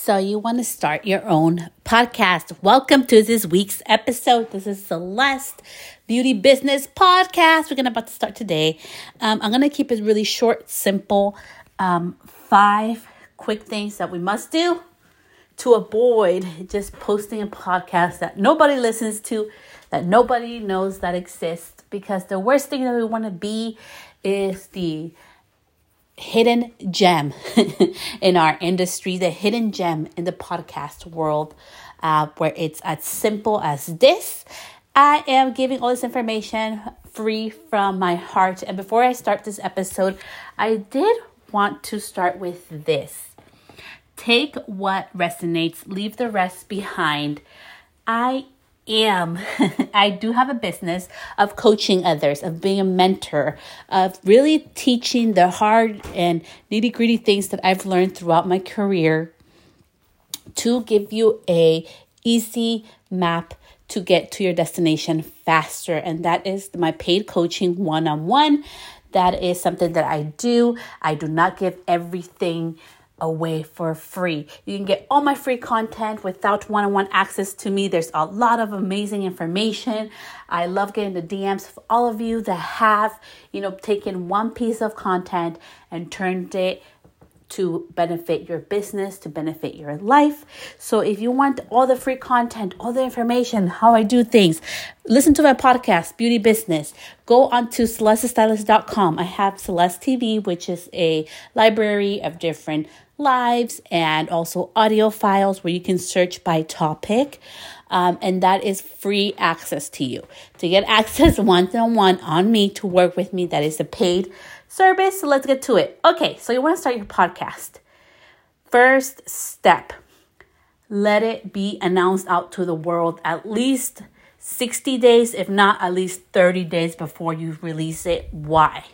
So, you want to start your own podcast. Welcome to this week's episode. This is Celeste Beauty Business Podcast. We're going to about to start today. Um, I'm going to keep it really short, simple. Um, five quick things that we must do to avoid just posting a podcast that nobody listens to, that nobody knows that exists. Because the worst thing that we want to be is the hidden gem in our industry, the hidden gem in the podcast world, uh, where it's as simple as this. I am giving all this information free from my heart. And before I start this episode, I did want to start with this take what resonates, leave the rest behind. I am. I do have a business of coaching others, of being a mentor, of really teaching the hard and nitty gritty things that I've learned throughout my career to give you a easy map to get to your destination faster and that is my paid coaching one-on-one that is something that I do I do not give everything away for free. You can get all my free content without one on one access to me. There's a lot of amazing information. I love getting the DMs of all of you that have, you know, taken one piece of content and turned it to benefit your business, to benefit your life. So if you want all the free content, all the information, how I do things, listen to my podcast, Beauty Business. Go on to celestestylist.com. I have Celeste TV, which is a library of different lives and also audio files where you can search by topic. Um, and that is free access to you. To get access one on one on me to work with me, that is a paid service. So let's get to it. Okay, so you want to start your podcast. First step let it be announced out to the world at least 60 days, if not at least 30 days before you release it. Why?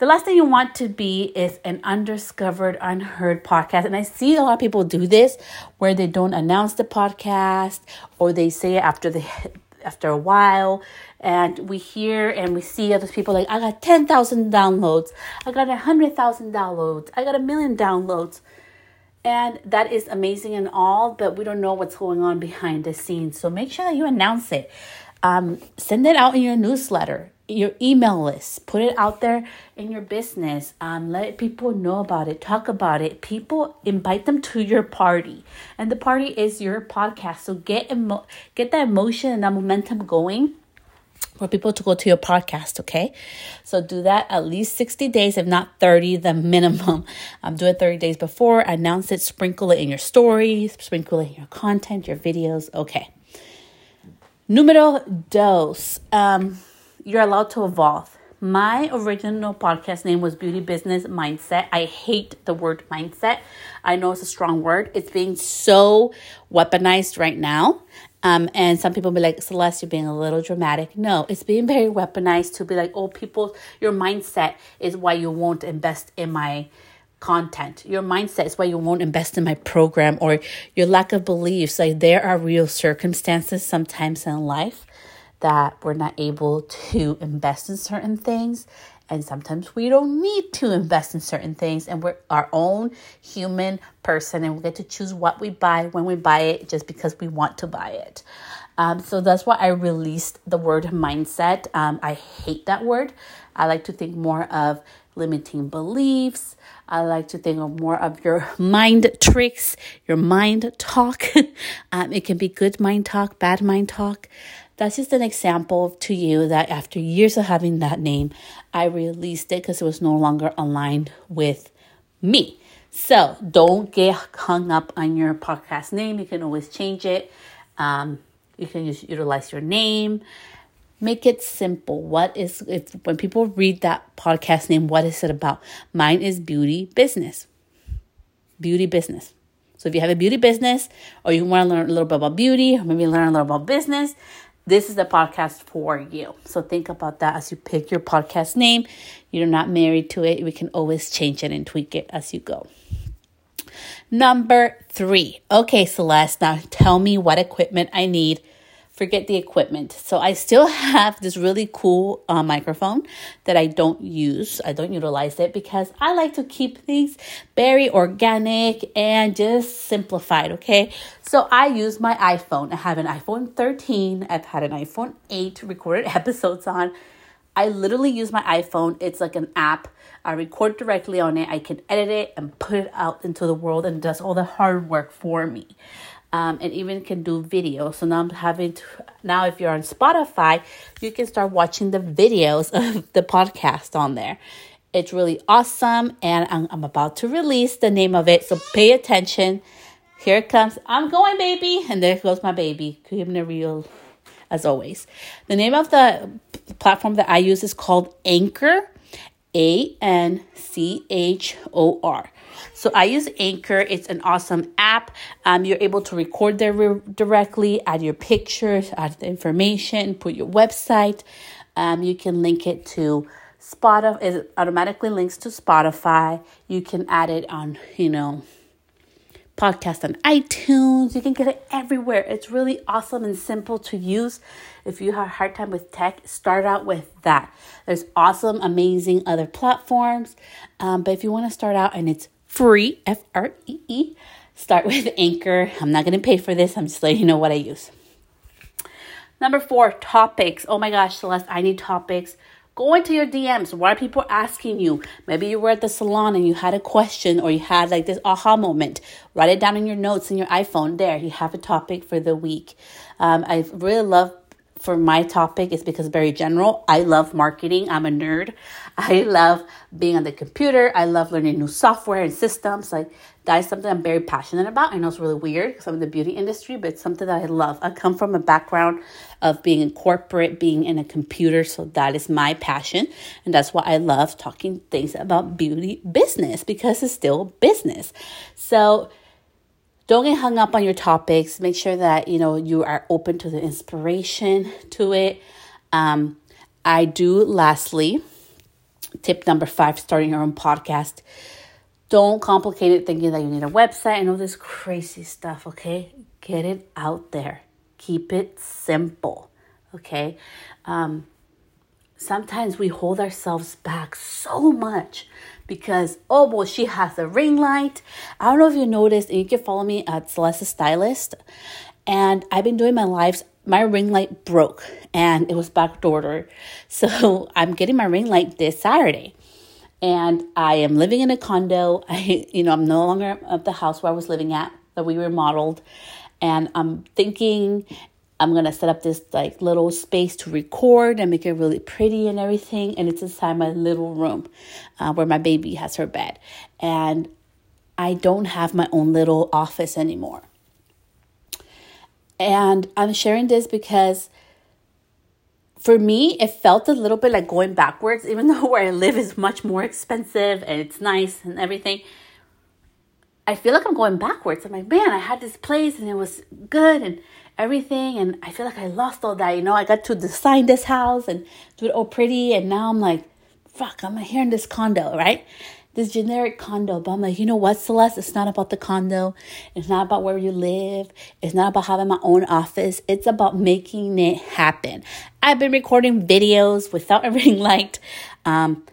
The last thing you want to be is an undiscovered, unheard podcast. And I see a lot of people do this where they don't announce the podcast or they say it after the after a while and we hear and we see other people like I got 10,000 downloads, I got 100,000 downloads, I got a million downloads. And that is amazing and all, but we don't know what's going on behind the scenes. So make sure that you announce it. Um, send it out in your newsletter your email list. Put it out there in your business. Um, let people know about it. Talk about it. People invite them to your party. And the party is your podcast. So get emo- get that emotion and that momentum going for people to go to your podcast okay? So do that at least 60 days if not 30 the minimum. Um, do it 30 days before. Announce it. Sprinkle it in your stories. Sprinkle it in your content your videos. Okay. Numero dos. Um, you're allowed to evolve. My original podcast name was Beauty Business Mindset. I hate the word mindset. I know it's a strong word. It's being so weaponized right now. Um, and some people be like, Celeste, you're being a little dramatic. No, it's being very weaponized to be like, oh, people, your mindset is why you won't invest in my content. Your mindset is why you won't invest in my program or your lack of beliefs. Like there are real circumstances sometimes in life that we're not able to invest in certain things and sometimes we don't need to invest in certain things and we're our own human person and we get to choose what we buy when we buy it just because we want to buy it um, so that's why i released the word mindset um, i hate that word i like to think more of limiting beliefs I like to think of more of your mind tricks, your mind talk. um, it can be good mind talk, bad mind talk. That's just an example to you that after years of having that name, I released it because it was no longer aligned with me. So don't get hung up on your podcast name. You can always change it. Um, you can use, utilize your name. Make it simple. What is if when people read that podcast name, what is it about? Mine is beauty business. Beauty business. So if you have a beauty business or you want to learn a little bit about beauty or maybe learn a little about business, this is the podcast for you. So think about that as you pick your podcast name. You're not married to it. We can always change it and tweak it as you go. Number three. Okay, Celeste, now tell me what equipment I need forget the equipment. So I still have this really cool uh, microphone that I don't use. I don't utilize it because I like to keep things very organic and just simplified, okay? So I use my iPhone. I have an iPhone 13, I've had an iPhone 8 recorded episodes on. I literally use my iPhone. It's like an app. I record directly on it. I can edit it and put it out into the world and does all the hard work for me. Um, and even can do video. So now I'm having to, now if you're on Spotify, you can start watching the videos of the podcast on there. It's really awesome, and I'm, I'm about to release the name of it. So pay attention. Here it comes. I'm going, baby, and there goes my baby. It real, as always. The name of the platform that I use is called Anchor. A N C H O R. So I use Anchor. It's an awesome app. Um, you're able to record there re- directly, add your pictures, add the information, put your website. Um, you can link it to Spotify. It automatically links to Spotify. You can add it on, you know, podcast on iTunes. You can get it everywhere. It's really awesome and simple to use. If you have a hard time with tech, start out with that. There's awesome, amazing other platforms. Um, but if you want to start out and it's free, F R E E, start with Anchor. I'm not going to pay for this. I'm just letting you know what I use. Number four, topics. Oh my gosh, Celeste, I need topics. Go into your DMs. What are people asking you? Maybe you were at the salon and you had a question or you had like this aha moment. Write it down in your notes in your iPhone. There, you have a topic for the week. Um, I really love for my topic is because very general. I love marketing. I'm a nerd. I love being on the computer. I love learning new software and systems. Like that is something I'm very passionate about. I know it's really weird because I'm in the beauty industry, but it's something that I love. I come from a background of being in corporate, being in a computer, so that is my passion, and that's why I love talking things about beauty business because it's still business. So don't get hung up on your topics. Make sure that you know you are open to the inspiration to it. Um, I do. Lastly, tip number five: starting your own podcast. Don't complicate it thinking that you need a website and all this crazy stuff. Okay, get it out there. Keep it simple. Okay. Um, sometimes we hold ourselves back so much because oh well she has a ring light. I don't know if you noticed and you can follow me at celeste stylist. And i've been doing my lives my ring light broke and it was back ordered so i'm getting my ring light this saturday. And i am living in a condo. I you know i'm no longer at the house where i was living at that we remodeled. And i'm thinking I'm gonna set up this like little space to record and make it really pretty and everything. And it's inside my little room uh, where my baby has her bed. And I don't have my own little office anymore. And I'm sharing this because for me, it felt a little bit like going backwards, even though where I live is much more expensive and it's nice and everything. I feel like I'm going backwards. I'm like, man, I had this place and it was good and everything and I feel like I lost all that. You know, I got to design this house and do it all pretty and now I'm like, fuck, I'm here in this condo, right? This generic condo. But I'm like, you know what, Celeste? It's not about the condo. It's not about where you live. It's not about having my own office. It's about making it happen. I've been recording videos without ring light, um,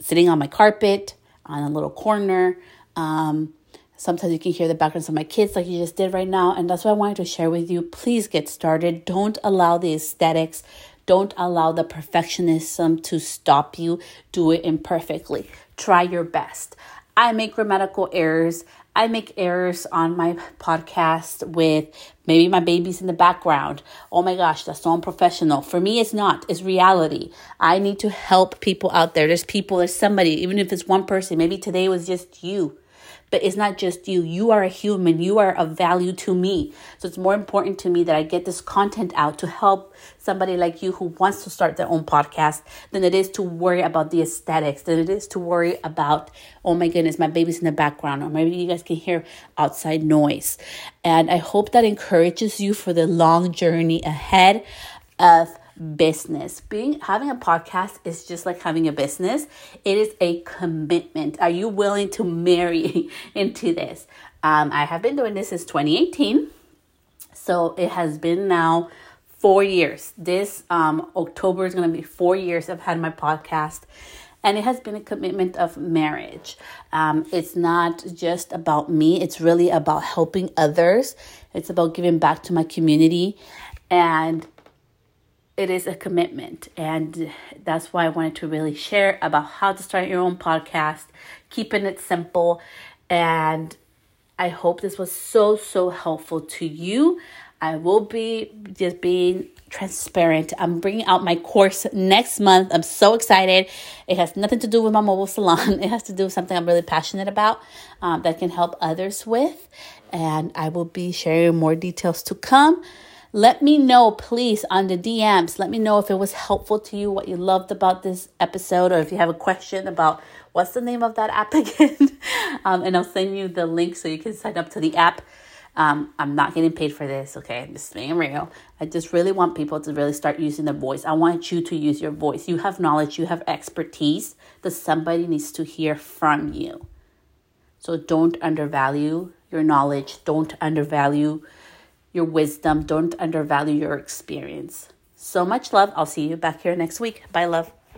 sitting on my carpet on a little corner. Um, Sometimes you can hear the backgrounds of my kids, like you just did right now. And that's what I wanted to share with you. Please get started. Don't allow the aesthetics, don't allow the perfectionism to stop you. Do it imperfectly. Try your best. I make grammatical errors. I make errors on my podcast with maybe my baby's in the background. Oh my gosh, that's so unprofessional. For me, it's not. It's reality. I need to help people out there. There's people, there's somebody, even if it's one person. Maybe today was just you but it's not just you. You are a human. You are of value to me. So it's more important to me that I get this content out to help somebody like you who wants to start their own podcast than it is to worry about the aesthetics, than it is to worry about, oh my goodness, my baby's in the background, or maybe you guys can hear outside noise. And I hope that encourages you for the long journey ahead of business. Being having a podcast is just like having a business. It is a commitment. Are you willing to marry into this? Um, I have been doing this since 2018. So it has been now four years. This um, October is going to be four years I've had my podcast. And it has been a commitment of marriage. Um, it's not just about me, it's really about helping others. It's about giving back to my community. And it is a commitment. And that's why I wanted to really share about how to start your own podcast, keeping it simple. And I hope this was so, so helpful to you. I will be just being transparent. I'm bringing out my course next month. I'm so excited. It has nothing to do with my mobile salon, it has to do with something I'm really passionate about um, that can help others with. And I will be sharing more details to come. Let me know, please, on the DMs. Let me know if it was helpful to you, what you loved about this episode, or if you have a question about what's the name of that app again. um, and I'll send you the link so you can sign up to the app. Um, I'm not getting paid for this, okay? I'm just being real. I just really want people to really start using their voice. I want you to use your voice. You have knowledge, you have expertise that somebody needs to hear from you. So don't undervalue your knowledge, don't undervalue your wisdom. Don't undervalue your experience. So much love. I'll see you back here next week. Bye, love.